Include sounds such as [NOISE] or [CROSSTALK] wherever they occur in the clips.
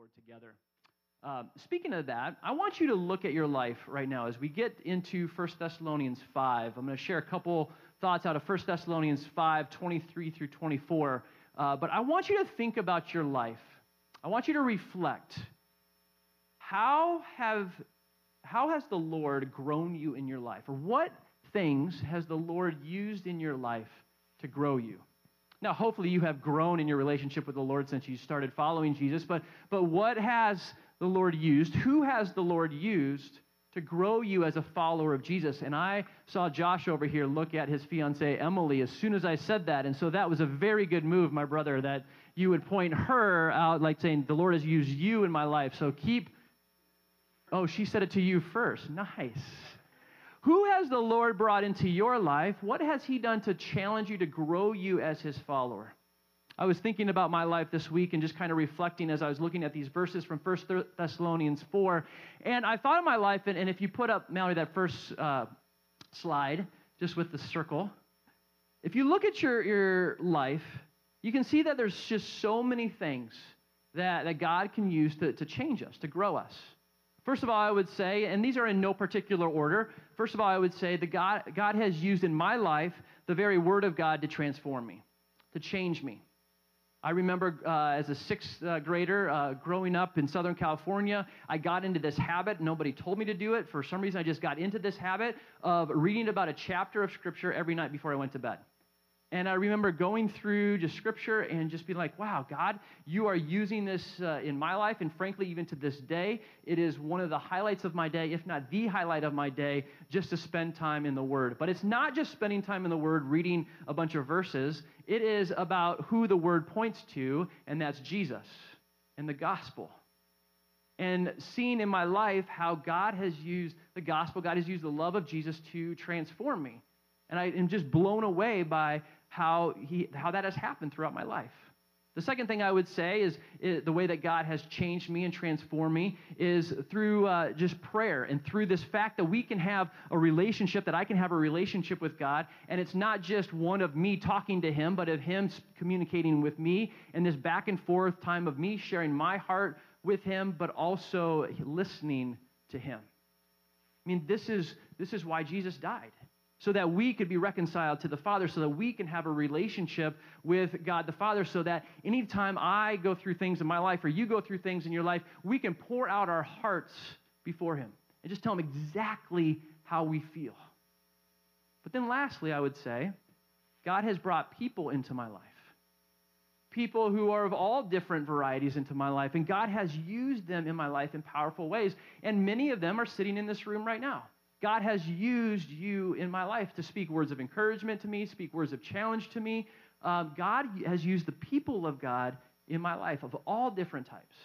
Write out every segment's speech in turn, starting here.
Lord together. Uh, speaking of that, I want you to look at your life right now as we get into 1 Thessalonians 5. I'm going to share a couple thoughts out of 1 Thessalonians 5, 23 through 24. Uh, but I want you to think about your life. I want you to reflect. How have how has the Lord grown you in your life? Or what things has the Lord used in your life to grow you? Now, hopefully, you have grown in your relationship with the Lord since you started following Jesus, but, but what has the Lord used? Who has the Lord used to grow you as a follower of Jesus? And I saw Josh over here look at his fiancee, Emily, as soon as I said that. And so that was a very good move, my brother, that you would point her out, like saying, The Lord has used you in my life. So keep. Oh, she said it to you first. Nice. Who has the Lord brought into your life? What has He done to challenge you to grow you as His follower? I was thinking about my life this week and just kind of reflecting as I was looking at these verses from 1 Thessalonians 4. And I thought of my life, and, and if you put up, Mallory, that first uh, slide, just with the circle, if you look at your, your life, you can see that there's just so many things that, that God can use to, to change us, to grow us. First of all, I would say, and these are in no particular order, first of all, I would say that God, God has used in my life the very word of God to transform me, to change me. I remember uh, as a sixth uh, grader uh, growing up in Southern California, I got into this habit. Nobody told me to do it. For some reason, I just got into this habit of reading about a chapter of Scripture every night before I went to bed. And I remember going through just scripture and just being like, wow, God, you are using this uh, in my life. And frankly, even to this day, it is one of the highlights of my day, if not the highlight of my day, just to spend time in the Word. But it's not just spending time in the Word, reading a bunch of verses. It is about who the Word points to, and that's Jesus and the gospel. And seeing in my life how God has used the gospel, God has used the love of Jesus to transform me. And I am just blown away by how, he, how that has happened throughout my life. The second thing I would say is, is, the way that God has changed me and transformed me is through uh, just prayer and through this fact that we can have a relationship, that I can have a relationship with God, and it's not just one of me talking to Him, but of Him communicating with me, and this back and forth time of me sharing my heart with Him, but also listening to Him. I mean, this is, this is why Jesus died so that we could be reconciled to the Father, so that we can have a relationship with God the Father, so that anytime I go through things in my life or you go through things in your life, we can pour out our hearts before Him and just tell Him exactly how we feel. But then, lastly, I would say, God has brought people into my life. People who are of all different varieties into my life, and God has used them in my life in powerful ways. And many of them are sitting in this room right now. God has used you in my life to speak words of encouragement to me, speak words of challenge to me. Um, God has used the people of God in my life of all different types.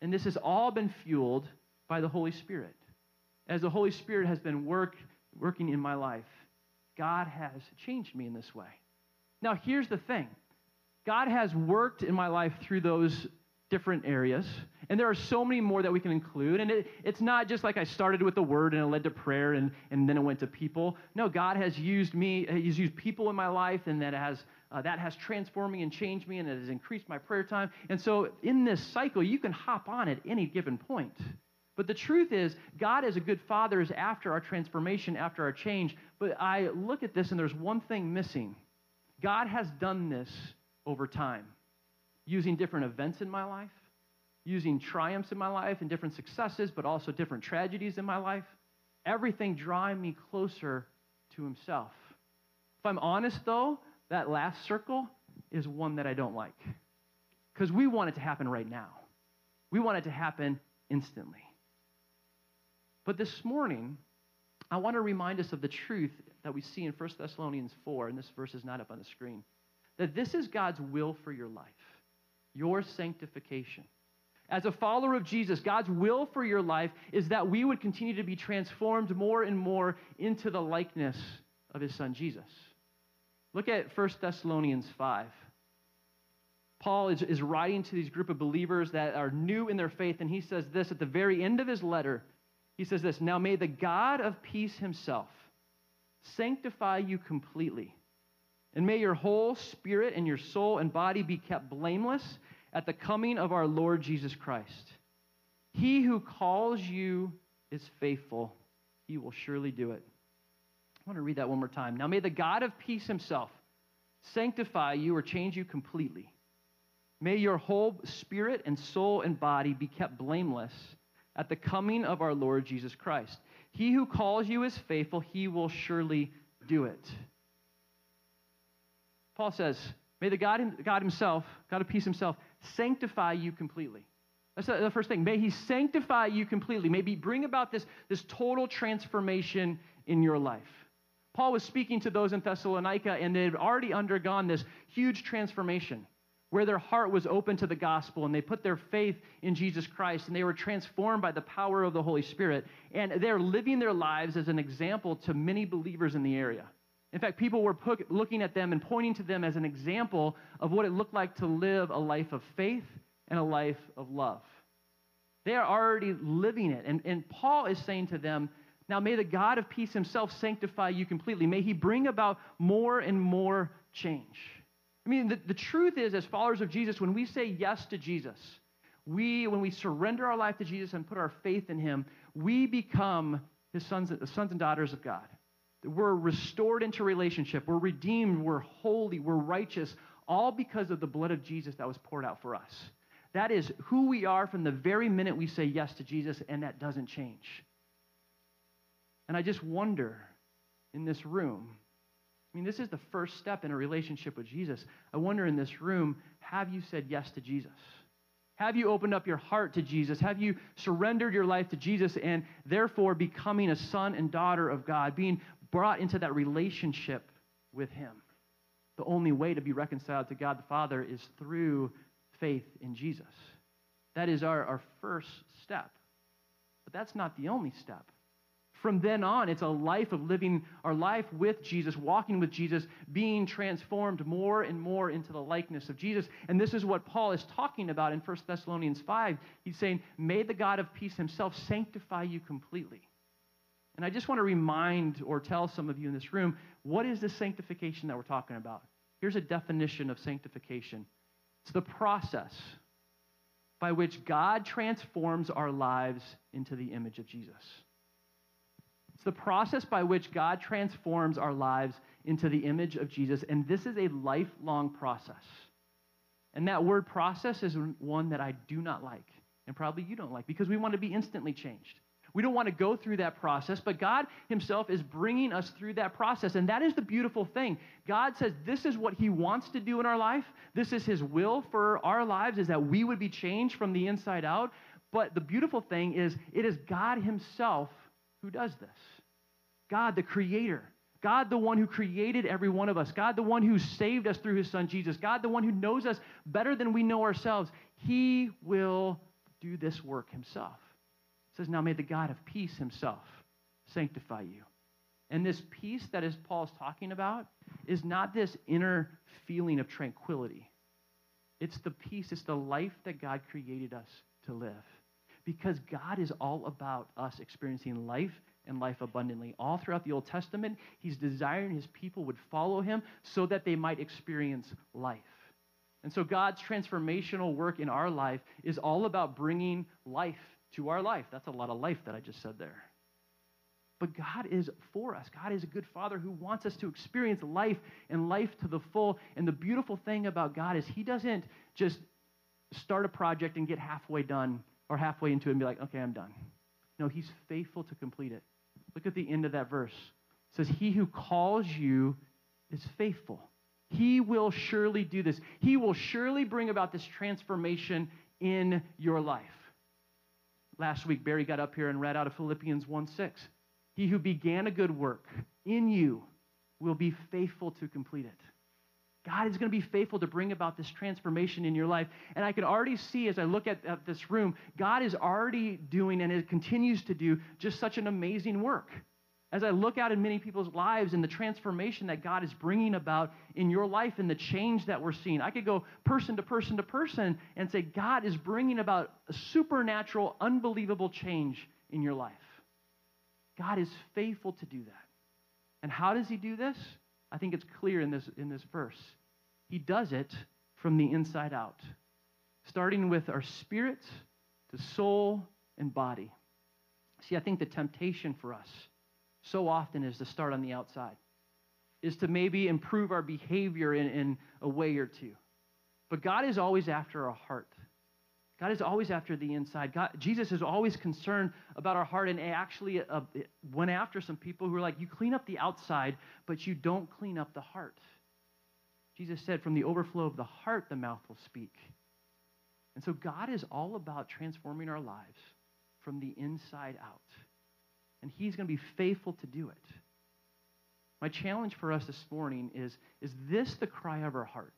And this has all been fueled by the Holy Spirit. As the Holy Spirit has been work, working in my life, God has changed me in this way. Now, here's the thing God has worked in my life through those different areas. And there are so many more that we can include. And it, it's not just like I started with the word and it led to prayer and, and then it went to people. No, God has used me, He's used people in my life, and that has, uh, that has transformed me and changed me, and it has increased my prayer time. And so in this cycle, you can hop on at any given point. But the truth is, God as a good father is after our transformation, after our change. But I look at this and there's one thing missing. God has done this over time using different events in my life, using triumphs in my life and different successes, but also different tragedies in my life. Everything drawing me closer to Himself. If I'm honest, though, that last circle is one that I don't like. Because we want it to happen right now, we want it to happen instantly. But this morning, I want to remind us of the truth that we see in 1 Thessalonians 4, and this verse is not up on the screen, that this is God's will for your life your sanctification. As a follower of Jesus, God's will for your life is that we would continue to be transformed more and more into the likeness of his son Jesus. Look at 1 Thessalonians 5. Paul is, is writing to these group of believers that are new in their faith, and he says this at the very end of his letter. He says this Now may the God of peace himself sanctify you completely and may your whole spirit and your soul and body be kept blameless at the coming of our Lord Jesus Christ. He who calls you is faithful, he will surely do it. I want to read that one more time. Now may the God of peace himself sanctify you or change you completely. May your whole spirit and soul and body be kept blameless at the coming of our Lord Jesus Christ. He who calls you is faithful, he will surely do it. Paul says, May the God, God Himself, God of peace Himself, sanctify you completely. That's the first thing. May He sanctify you completely. Maybe bring about this, this total transformation in your life. Paul was speaking to those in Thessalonica, and they had already undergone this huge transformation where their heart was open to the gospel and they put their faith in Jesus Christ and they were transformed by the power of the Holy Spirit. And they're living their lives as an example to many believers in the area. In fact, people were looking at them and pointing to them as an example of what it looked like to live a life of faith and a life of love. They are already living it. And, and Paul is saying to them, Now may the God of peace himself sanctify you completely. May he bring about more and more change. I mean, the, the truth is, as followers of Jesus, when we say yes to Jesus, we, when we surrender our life to Jesus and put our faith in him, we become his sons, sons and daughters of God. We're restored into relationship. We're redeemed. We're holy. We're righteous, all because of the blood of Jesus that was poured out for us. That is who we are from the very minute we say yes to Jesus, and that doesn't change. And I just wonder in this room, I mean, this is the first step in a relationship with Jesus. I wonder in this room, have you said yes to Jesus? Have you opened up your heart to Jesus? Have you surrendered your life to Jesus and therefore becoming a son and daughter of God, being brought into that relationship with Him. The only way to be reconciled to God the Father is through faith in Jesus. That is our, our first step. But that's not the only step. From then on, it's a life of living our life with Jesus, walking with Jesus, being transformed more and more into the likeness of Jesus. And this is what Paul is talking about in 1 Thessalonians 5. He's saying, May the God of peace himself sanctify you completely. And I just want to remind or tell some of you in this room what is the sanctification that we're talking about? Here's a definition of sanctification it's the process by which God transforms our lives into the image of Jesus. It's the process by which God transforms our lives into the image of Jesus, and this is a lifelong process. And that word process is one that I do not like, and probably you don't like, because we want to be instantly changed. We don't want to go through that process, but God Himself is bringing us through that process. And that is the beautiful thing. God says this is what He wants to do in our life. This is His will for our lives, is that we would be changed from the inside out. But the beautiful thing is, it is God Himself who does this. God, the Creator. God, the one who created every one of us. God, the one who saved us through His Son Jesus. God, the one who knows us better than we know ourselves. He will do this work Himself says, Now may the God of peace himself sanctify you. And this peace that is Paul's talking about is not this inner feeling of tranquility. It's the peace, it's the life that God created us to live. Because God is all about us experiencing life and life abundantly. All throughout the Old Testament, He's desiring His people would follow Him so that they might experience life. And so God's transformational work in our life is all about bringing life to our life. That's a lot of life that I just said there. But God is for us. God is a good father who wants us to experience life and life to the full. And the beautiful thing about God is he doesn't just start a project and get halfway done or halfway into it and be like, okay, I'm done. No, he's faithful to complete it. Look at the end of that verse. It says, He who calls you is faithful. He will surely do this. He will surely bring about this transformation in your life. Last week, Barry got up here and read out of Philippians 1 6. He who began a good work in you will be faithful to complete it. God is going to be faithful to bring about this transformation in your life. And I can already see as I look at, at this room, God is already doing and it continues to do just such an amazing work as I look out in many people's lives and the transformation that God is bringing about in your life and the change that we're seeing, I could go person to person to person and say, God is bringing about a supernatural, unbelievable change in your life. God is faithful to do that. And how does he do this? I think it's clear in this, in this verse. He does it from the inside out. starting with our spirit to soul and body. See, I think the temptation for us so often is to start on the outside, is to maybe improve our behavior in, in a way or two. But God is always after our heart. God is always after the inside. God, Jesus is always concerned about our heart and actually uh, went after some people who were like, You clean up the outside, but you don't clean up the heart. Jesus said, From the overflow of the heart, the mouth will speak. And so God is all about transforming our lives from the inside out. And He's going to be faithful to do it. My challenge for us this morning is Is this the cry of our heart?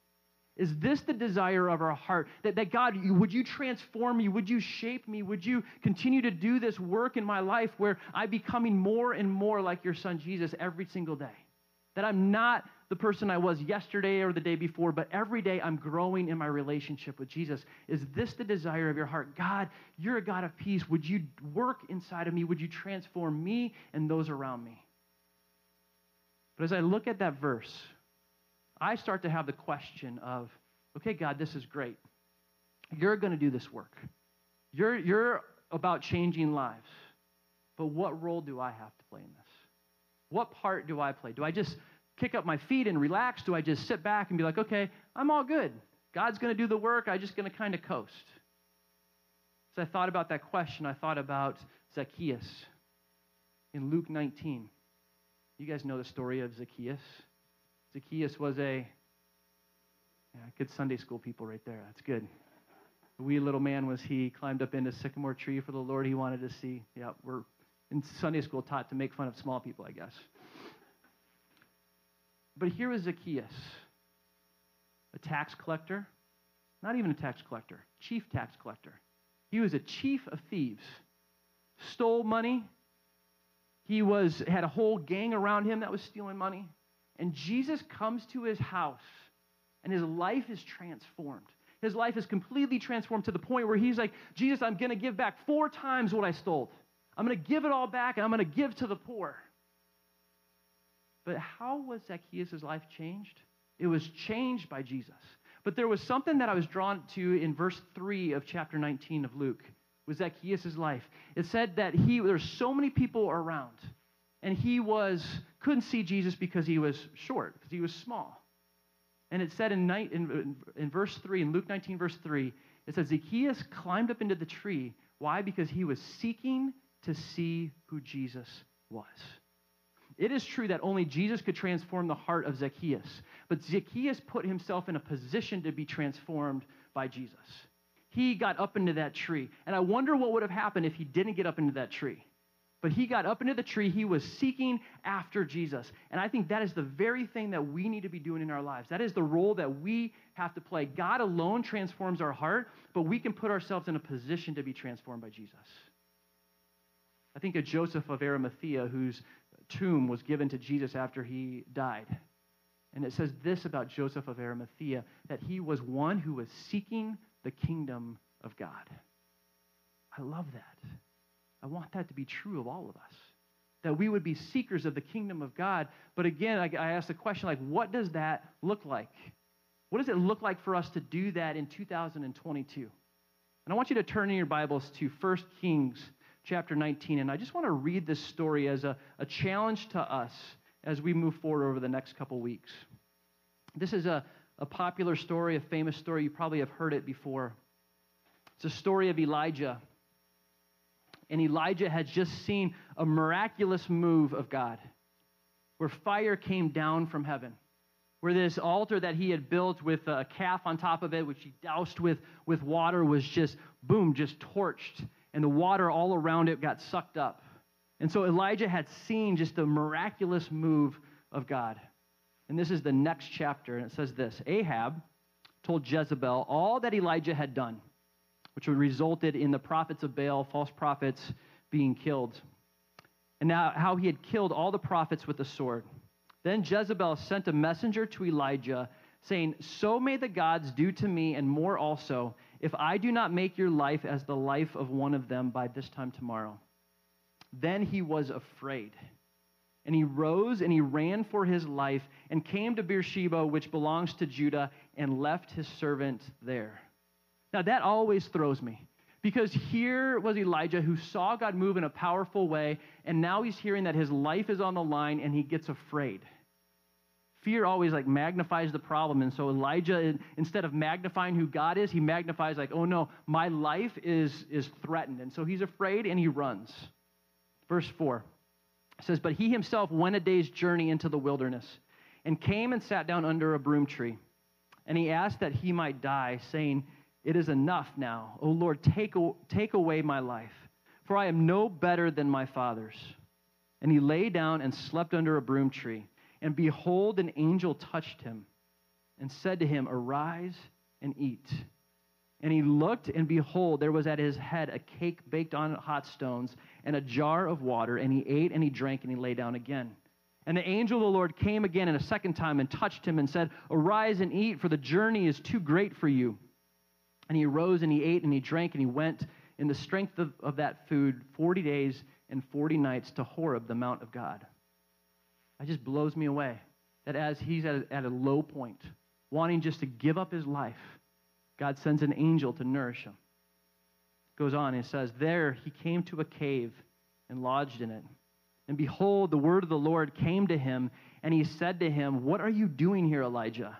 Is this the desire of our heart? That, that God, would you transform me? Would you shape me? Would you continue to do this work in my life where I'm becoming more and more like your son Jesus every single day? That I'm not the person I was yesterday or the day before, but every day I'm growing in my relationship with Jesus. Is this the desire of your heart? God, you're a God of peace. Would you work inside of me? Would you transform me and those around me? But as I look at that verse, I start to have the question of, okay, God, this is great. You're going to do this work. You're, you're about changing lives. But what role do I have to play in this? What part do I play? Do I just kick up my feet and relax? Do I just sit back and be like, okay, I'm all good. God's going to do the work. I'm just going to kind of coast. As I thought about that question, I thought about Zacchaeus in Luke 19. You guys know the story of Zacchaeus. Zacchaeus was a yeah, good Sunday school people right there. That's good. A wee little man was he, climbed up into a sycamore tree for the Lord he wanted to see. Yeah, we're in Sunday school taught to make fun of small people, I guess. But here is Zacchaeus, a tax collector, not even a tax collector, chief tax collector. He was a chief of thieves, stole money. He was had a whole gang around him that was stealing money. And Jesus comes to his house, and his life is transformed. His life is completely transformed to the point where he's like, Jesus, I'm going to give back four times what I stole. I'm going to give it all back, and I'm going to give to the poor. But how was Zacchaeus' life changed? It was changed by Jesus. But there was something that I was drawn to in verse 3 of chapter 19 of Luke, was Zacchaeus' life. It said that he there's so many people around and he was couldn't see Jesus because he was short, because he was small. And it said in, night, in, in verse 3, in Luke 19, verse 3, it says, Zacchaeus climbed up into the tree. Why? Because he was seeking to see who Jesus was. It is true that only Jesus could transform the heart of Zacchaeus, but Zacchaeus put himself in a position to be transformed by Jesus. He got up into that tree. And I wonder what would have happened if he didn't get up into that tree. But he got up into the tree. He was seeking after Jesus. And I think that is the very thing that we need to be doing in our lives. That is the role that we have to play. God alone transforms our heart, but we can put ourselves in a position to be transformed by Jesus. I think of Joseph of Arimathea, whose tomb was given to Jesus after he died. And it says this about Joseph of Arimathea that he was one who was seeking the kingdom of God. I love that. I want that to be true of all of us. That we would be seekers of the kingdom of God. But again, I, I ask the question like, what does that look like? What does it look like for us to do that in 2022? And I want you to turn in your Bibles to 1 Kings chapter 19. And I just want to read this story as a, a challenge to us as we move forward over the next couple weeks. This is a, a popular story, a famous story. You probably have heard it before. It's a story of Elijah and Elijah had just seen a miraculous move of God where fire came down from heaven. Where this altar that he had built with a calf on top of it, which he doused with, with water, was just, boom, just torched. And the water all around it got sucked up. And so Elijah had seen just the miraculous move of God. And this is the next chapter, and it says this Ahab told Jezebel all that Elijah had done which resulted in the prophets of Baal, false prophets, being killed. And now, how he had killed all the prophets with the sword. Then Jezebel sent a messenger to Elijah, saying, So may the gods do to me, and more also, if I do not make your life as the life of one of them by this time tomorrow. Then he was afraid. And he rose and he ran for his life and came to Beersheba, which belongs to Judah, and left his servant there. Now, that always throws me because here was Elijah who saw God move in a powerful way, and now he's hearing that his life is on the line and he gets afraid. Fear always like magnifies the problem. And so Elijah, instead of magnifying who God is, he magnifies like, oh no, my life is, is threatened. And so he's afraid and he runs. Verse 4 says, But he himself went a day's journey into the wilderness and came and sat down under a broom tree. And he asked that he might die, saying, It is enough now. O Lord, take, take away my life, for I am no better than my fathers. And he lay down and slept under a broom tree. And behold, an angel touched him and said to him, Arise and eat. And he looked, and behold, there was at his head a cake baked on hot stones and a jar of water. And he ate and he drank and he lay down again. And the angel of the Lord came again and a second time and touched him and said, Arise and eat, for the journey is too great for you. And he arose and he ate and he drank and he went in the strength of, of that food 40 days and 40 nights to Horeb, the Mount of God. That just blows me away. That as he's at a, at a low point, wanting just to give up his life, God sends an angel to nourish him. Goes on and says, There he came to a cave and lodged in it. And behold, the word of the Lord came to him, and he said to him, What are you doing here, Elijah?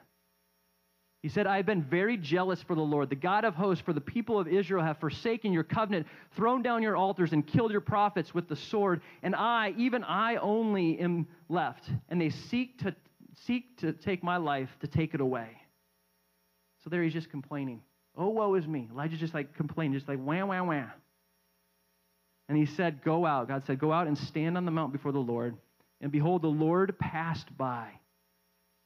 He said, I have been very jealous for the Lord, the God of hosts, for the people of Israel have forsaken your covenant, thrown down your altars, and killed your prophets with the sword. And I, even I only, am left. And they seek to, seek to take my life to take it away. So there he's just complaining. Oh, woe is me. Elijah just like complaining, just like wham, wham, wham. And he said, Go out. God said, Go out and stand on the mount before the Lord. And behold, the Lord passed by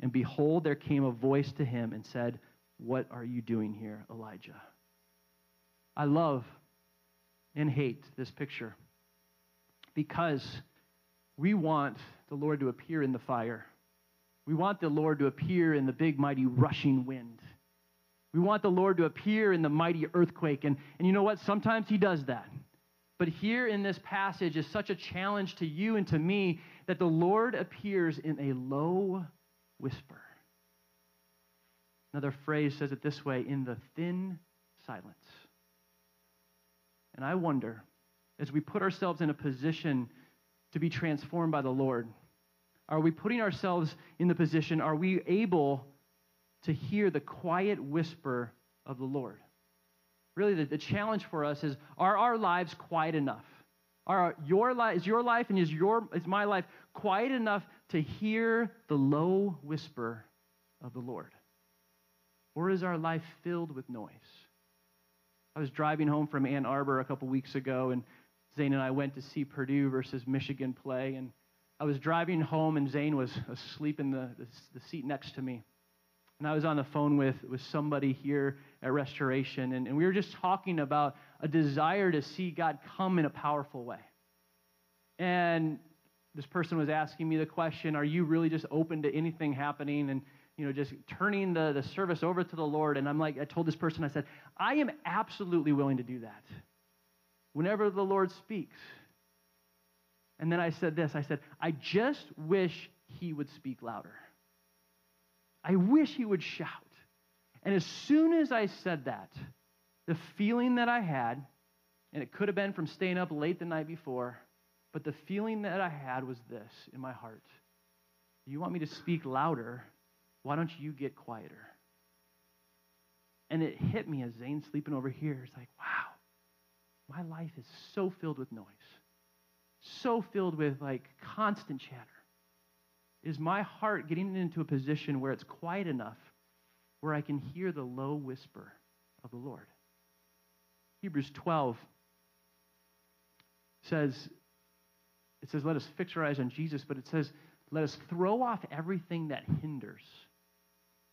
And behold, there came a voice to him and said, What are you doing here, Elijah? I love and hate this picture because we want the Lord to appear in the fire. We want the Lord to appear in the big, mighty, rushing wind. We want the Lord to appear in the mighty earthquake. And, and you know what? Sometimes He does that. But here in this passage is such a challenge to you and to me that the Lord appears in a low whisper. Another phrase says it this way in the thin silence. And I wonder, as we put ourselves in a position to be transformed by the Lord, are we putting ourselves in the position, are we able to hear the quiet whisper of the Lord? Really, the, the challenge for us is are our lives quiet enough? Are your life, is your life and is, your, is my life quiet enough to hear the low whisper of the Lord? Or is our life filled with noise? I was driving home from Ann Arbor a couple weeks ago, and Zane and I went to see Purdue versus Michigan play. And I was driving home, and Zane was asleep in the, the, the seat next to me. And I was on the phone with, with somebody here at Restoration, and, and we were just talking about a desire to see God come in a powerful way. And this person was asking me the question, are you really just open to anything happening and you know just turning the, the service over to the Lord? And I'm like, I told this person, I said, I am absolutely willing to do that. Whenever the Lord speaks. And then I said this, I said, I just wish he would speak louder. I wish he would shout. And as soon as I said that, the feeling that I had, and it could have been from staying up late the night before, but the feeling that I had was this in my heart You want me to speak louder? Why don't you get quieter? And it hit me as Zane's sleeping over here. It's like, wow, my life is so filled with noise, so filled with like constant chatter. Is my heart getting into a position where it's quiet enough where I can hear the low whisper of the Lord? Hebrews 12 says, it says, let us fix our eyes on Jesus, but it says, let us throw off everything that hinders,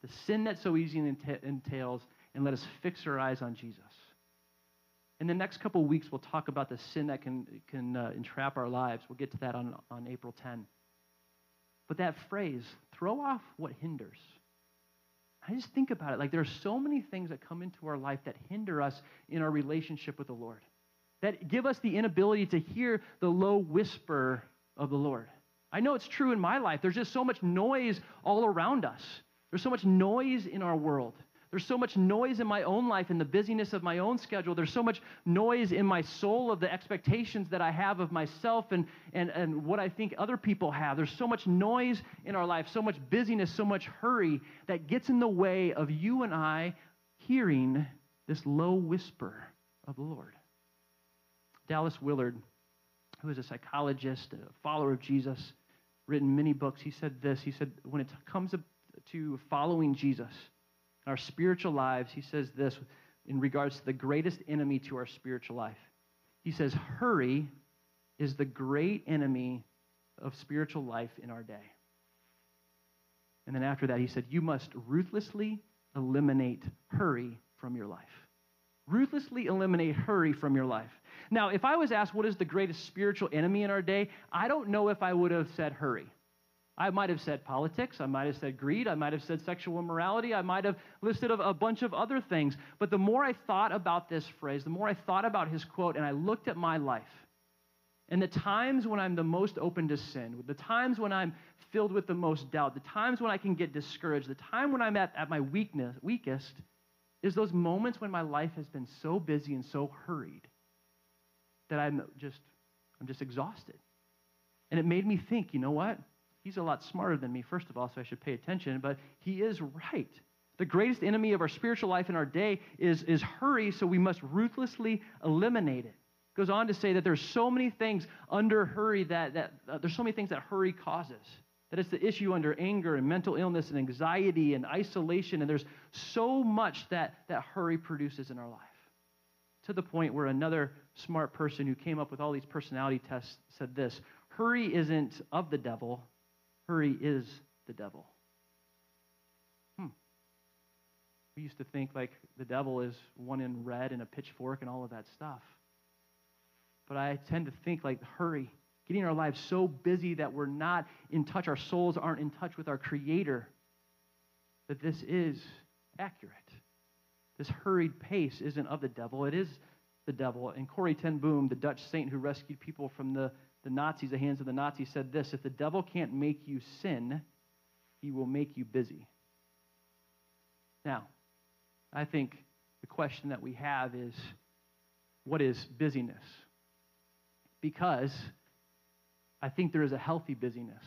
the sin that so easily entails, and let us fix our eyes on Jesus. In the next couple of weeks, we'll talk about the sin that can, can uh, entrap our lives. We'll get to that on, on April 10. But that phrase, throw off what hinders. I just think about it like there are so many things that come into our life that hinder us in our relationship with the Lord, that give us the inability to hear the low whisper of the Lord. I know it's true in my life. There's just so much noise all around us, there's so much noise in our world. There's so much noise in my own life, in the busyness of my own schedule. There's so much noise in my soul of the expectations that I have of myself and, and, and what I think other people have. There's so much noise in our life, so much busyness, so much hurry that gets in the way of you and I hearing this low whisper of the Lord. Dallas Willard, who is a psychologist, a follower of Jesus, written many books, he said this. He said, when it comes to following Jesus, our spiritual lives, he says this in regards to the greatest enemy to our spiritual life. He says, Hurry is the great enemy of spiritual life in our day. And then after that, he said, You must ruthlessly eliminate hurry from your life. Ruthlessly eliminate hurry from your life. Now, if I was asked what is the greatest spiritual enemy in our day, I don't know if I would have said hurry. I might have said politics. I might have said greed. I might have said sexual immorality. I might have listed a, bunch of other things. But the more I thought about this phrase, the more I thought about his quote, and I looked at my life, and the times when I'm the most open to sin, the times when I'm filled with the most doubt, the times when I can get discouraged, the time when I'm at, at my weakness, weakest, is those moments when my life has been so busy and so hurried that I'm just, I'm just exhausted. And it made me think, you know what? He's a lot smarter than me, first of all, so I should pay attention, but he is right. The greatest enemy of our spiritual life in our day is, is hurry, so we must ruthlessly eliminate it. Goes on to say that there's so many things under hurry that, that uh, there's so many things that hurry causes. That it's the issue under anger and mental illness and anxiety and isolation, and there's so much that, that hurry produces in our life. To the point where another smart person who came up with all these personality tests said this Hurry isn't of the devil, Hurry is the devil. Hmm. We used to think like the devil is one in red and a pitchfork and all of that stuff. But I tend to think like hurry, getting our lives so busy that we're not in touch, our souls aren't in touch with our Creator, that this is accurate. This hurried pace isn't of the devil, it is the devil. And Corrie ten Boom, the Dutch saint who rescued people from the the Nazis, the hands of the Nazis, said this If the devil can't make you sin, he will make you busy. Now, I think the question that we have is what is busyness? Because I think there is a healthy busyness.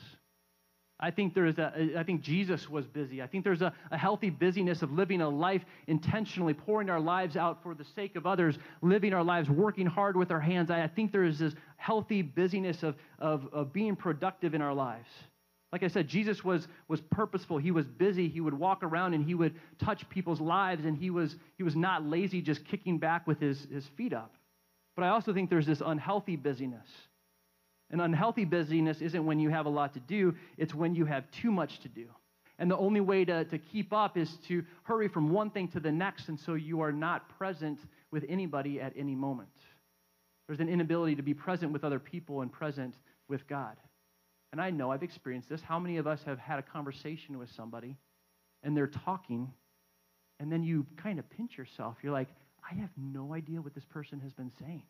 I think there is a, I think Jesus was busy. I think there's a, a healthy busyness of living a life intentionally, pouring our lives out for the sake of others, living our lives, working hard with our hands. I, I think there is this healthy busyness of, of, of being productive in our lives. Like I said, Jesus was, was purposeful. He was busy. He would walk around and he would touch people's lives, and he was, he was not lazy, just kicking back with his, his feet up. But I also think there's this unhealthy busyness an unhealthy busyness isn't when you have a lot to do, it's when you have too much to do. And the only way to, to keep up is to hurry from one thing to the next, and so you are not present with anybody at any moment. There's an inability to be present with other people and present with God. And I know I've experienced this. How many of us have had a conversation with somebody and they're talking, and then you kind of pinch yourself? You're like, I have no idea what this person has been saying.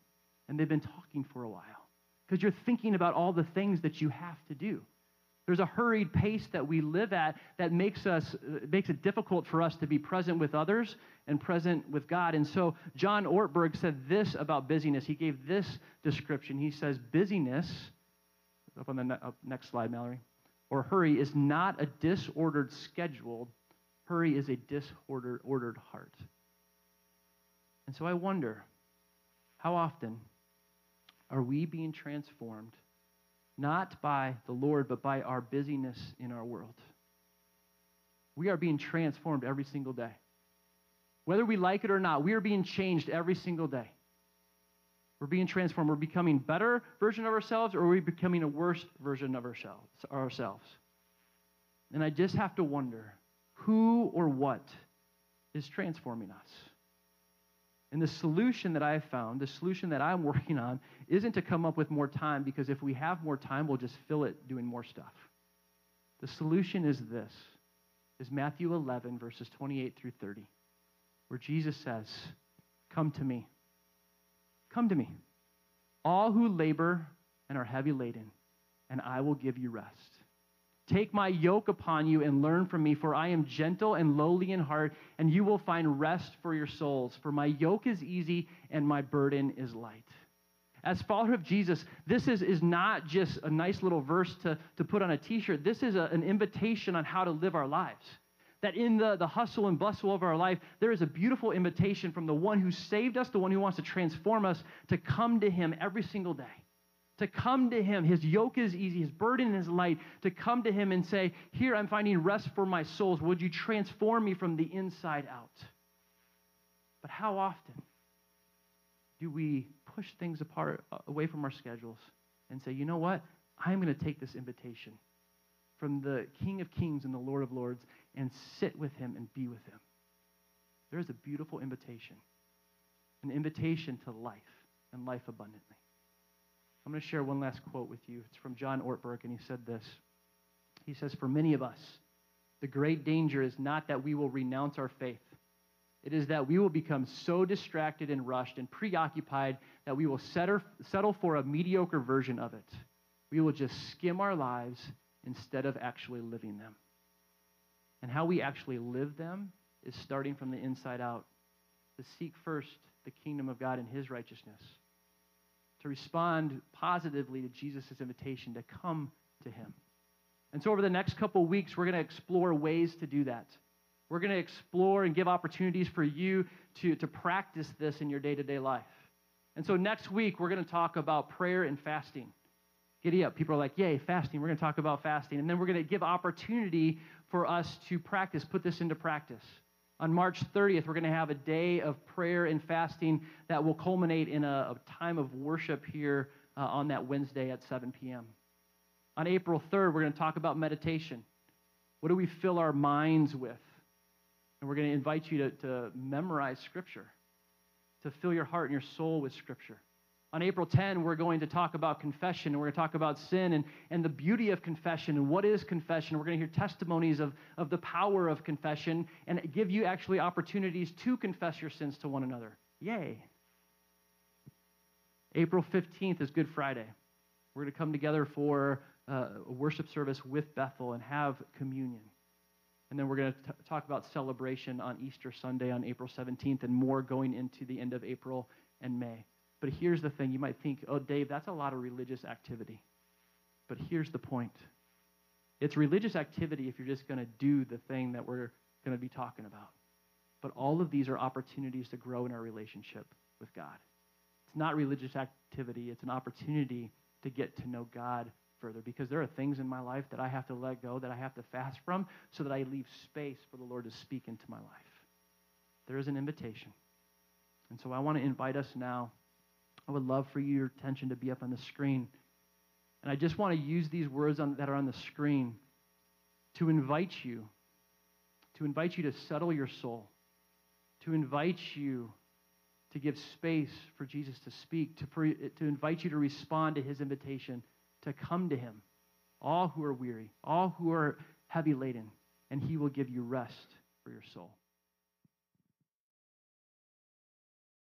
And they've been talking for a while because you're thinking about all the things that you have to do. There's a hurried pace that we live at that makes us uh, makes it difficult for us to be present with others and present with God. And so John Ortberg said this about busyness. He gave this description. He says busyness up on the ne- up next slide, Mallory, or hurry is not a disordered schedule. Hurry is a disordered ordered heart. And so I wonder, how often are we being transformed not by the Lord, but by our busyness in our world? We are being transformed every single day. Whether we like it or not, we are being changed every single day. We're being transformed. We're becoming better version of ourselves, or are we becoming a worse version of ourselves? And I just have to wonder who or what is transforming us? And the solution that I found, the solution that I'm [LAUGHS] working on, isn't to come up with more time because if we have more time, we'll just fill it doing more stuff. The solution is this is Matthew 11, verses 28 through 30, where Jesus says, Come to me. Come to me, all who labor and are heavy laden, and I will give you rest. Take my yoke upon you and learn from me, for I am gentle and lowly in heart, and you will find rest for your souls. For my yoke is easy and my burden is light. As follower of Jesus, this is, is not just a nice little verse to, to put on a t shirt. This is a, an invitation on how to live our lives. That in the, the hustle and bustle of our life, there is a beautiful invitation from the one who saved us, the one who wants to transform us, to come to him every single day to come to him. His yoke is easy, his burden is light. To come to him and say, Here, I'm finding rest for my souls. Would you transform me from the inside out? But how often do we push things apart, uh, away from our schedules, and say, You know what? I'm going to take this invitation from the King of Kings and the Lord of Lords and sit with him and be with him. There is a beautiful invitation, an invitation to life and life abundantly. I'm going to share one last quote with you. It's from John Ortberg, and he said this. He says, For many of us, the great danger is not that we will renounce our faith. It is that we will become so distracted and rushed and preoccupied that we will settle for a mediocre version of it. We will just skim our lives instead of actually living them. And how we actually live them is starting from the inside out to seek first the kingdom of God and his righteousness to respond positively to Jesus' invitation to come to him. And so, over the next couple weeks, we're going to explore ways to do that. We're going to explore and give opportunities for you to, to practice this in your day to day life. And so, next week, we're going to talk about prayer and fasting. Giddy up. People are like, yay, fasting. We're going to talk about fasting. And then we're going to give opportunity for us to practice, put this into practice. On March 30th, we're going to have a day of prayer and fasting that will culminate in a, a time of worship here uh, on that Wednesday at 7 p.m. On April 3rd, we're going to talk about meditation. What do we fill our minds with? And we're going to invite you to, to memorize Scripture, to fill your heart and your soul with Scripture. On April 10, we're going to talk about confession, and we're going to talk about sin and, and the beauty of confession and what is confession. We're going to hear testimonies of, of the power of confession and give you actually opportunities to confess your sins to one another. Yay. April 15th is Good Friday. We're going to come together for uh, a worship service with Bethel and have communion. And then we're going to talk about celebration on Easter Sunday on April 17th and more going into the end of April and May. But here's the thing you might think, oh, Dave, that's a lot of religious activity. But here's the point it's religious activity if you're just going to do the thing that we're going to be talking about. But all of these are opportunities to grow in our relationship with God. It's not religious activity, it's an opportunity to get to know God further because there are things in my life that I have to let go, that I have to fast from, so that I leave space for the Lord to speak into my life. There is an invitation. And so I want to invite us now I would love for your attention to be up on the screen. And I just want to use these words on, that are on the screen to invite you, to invite you to settle your soul, to invite you to give space for Jesus to speak, to, for, to invite you to respond to his invitation to come to him, all who are weary, all who are heavy laden, and he will give you rest for your soul.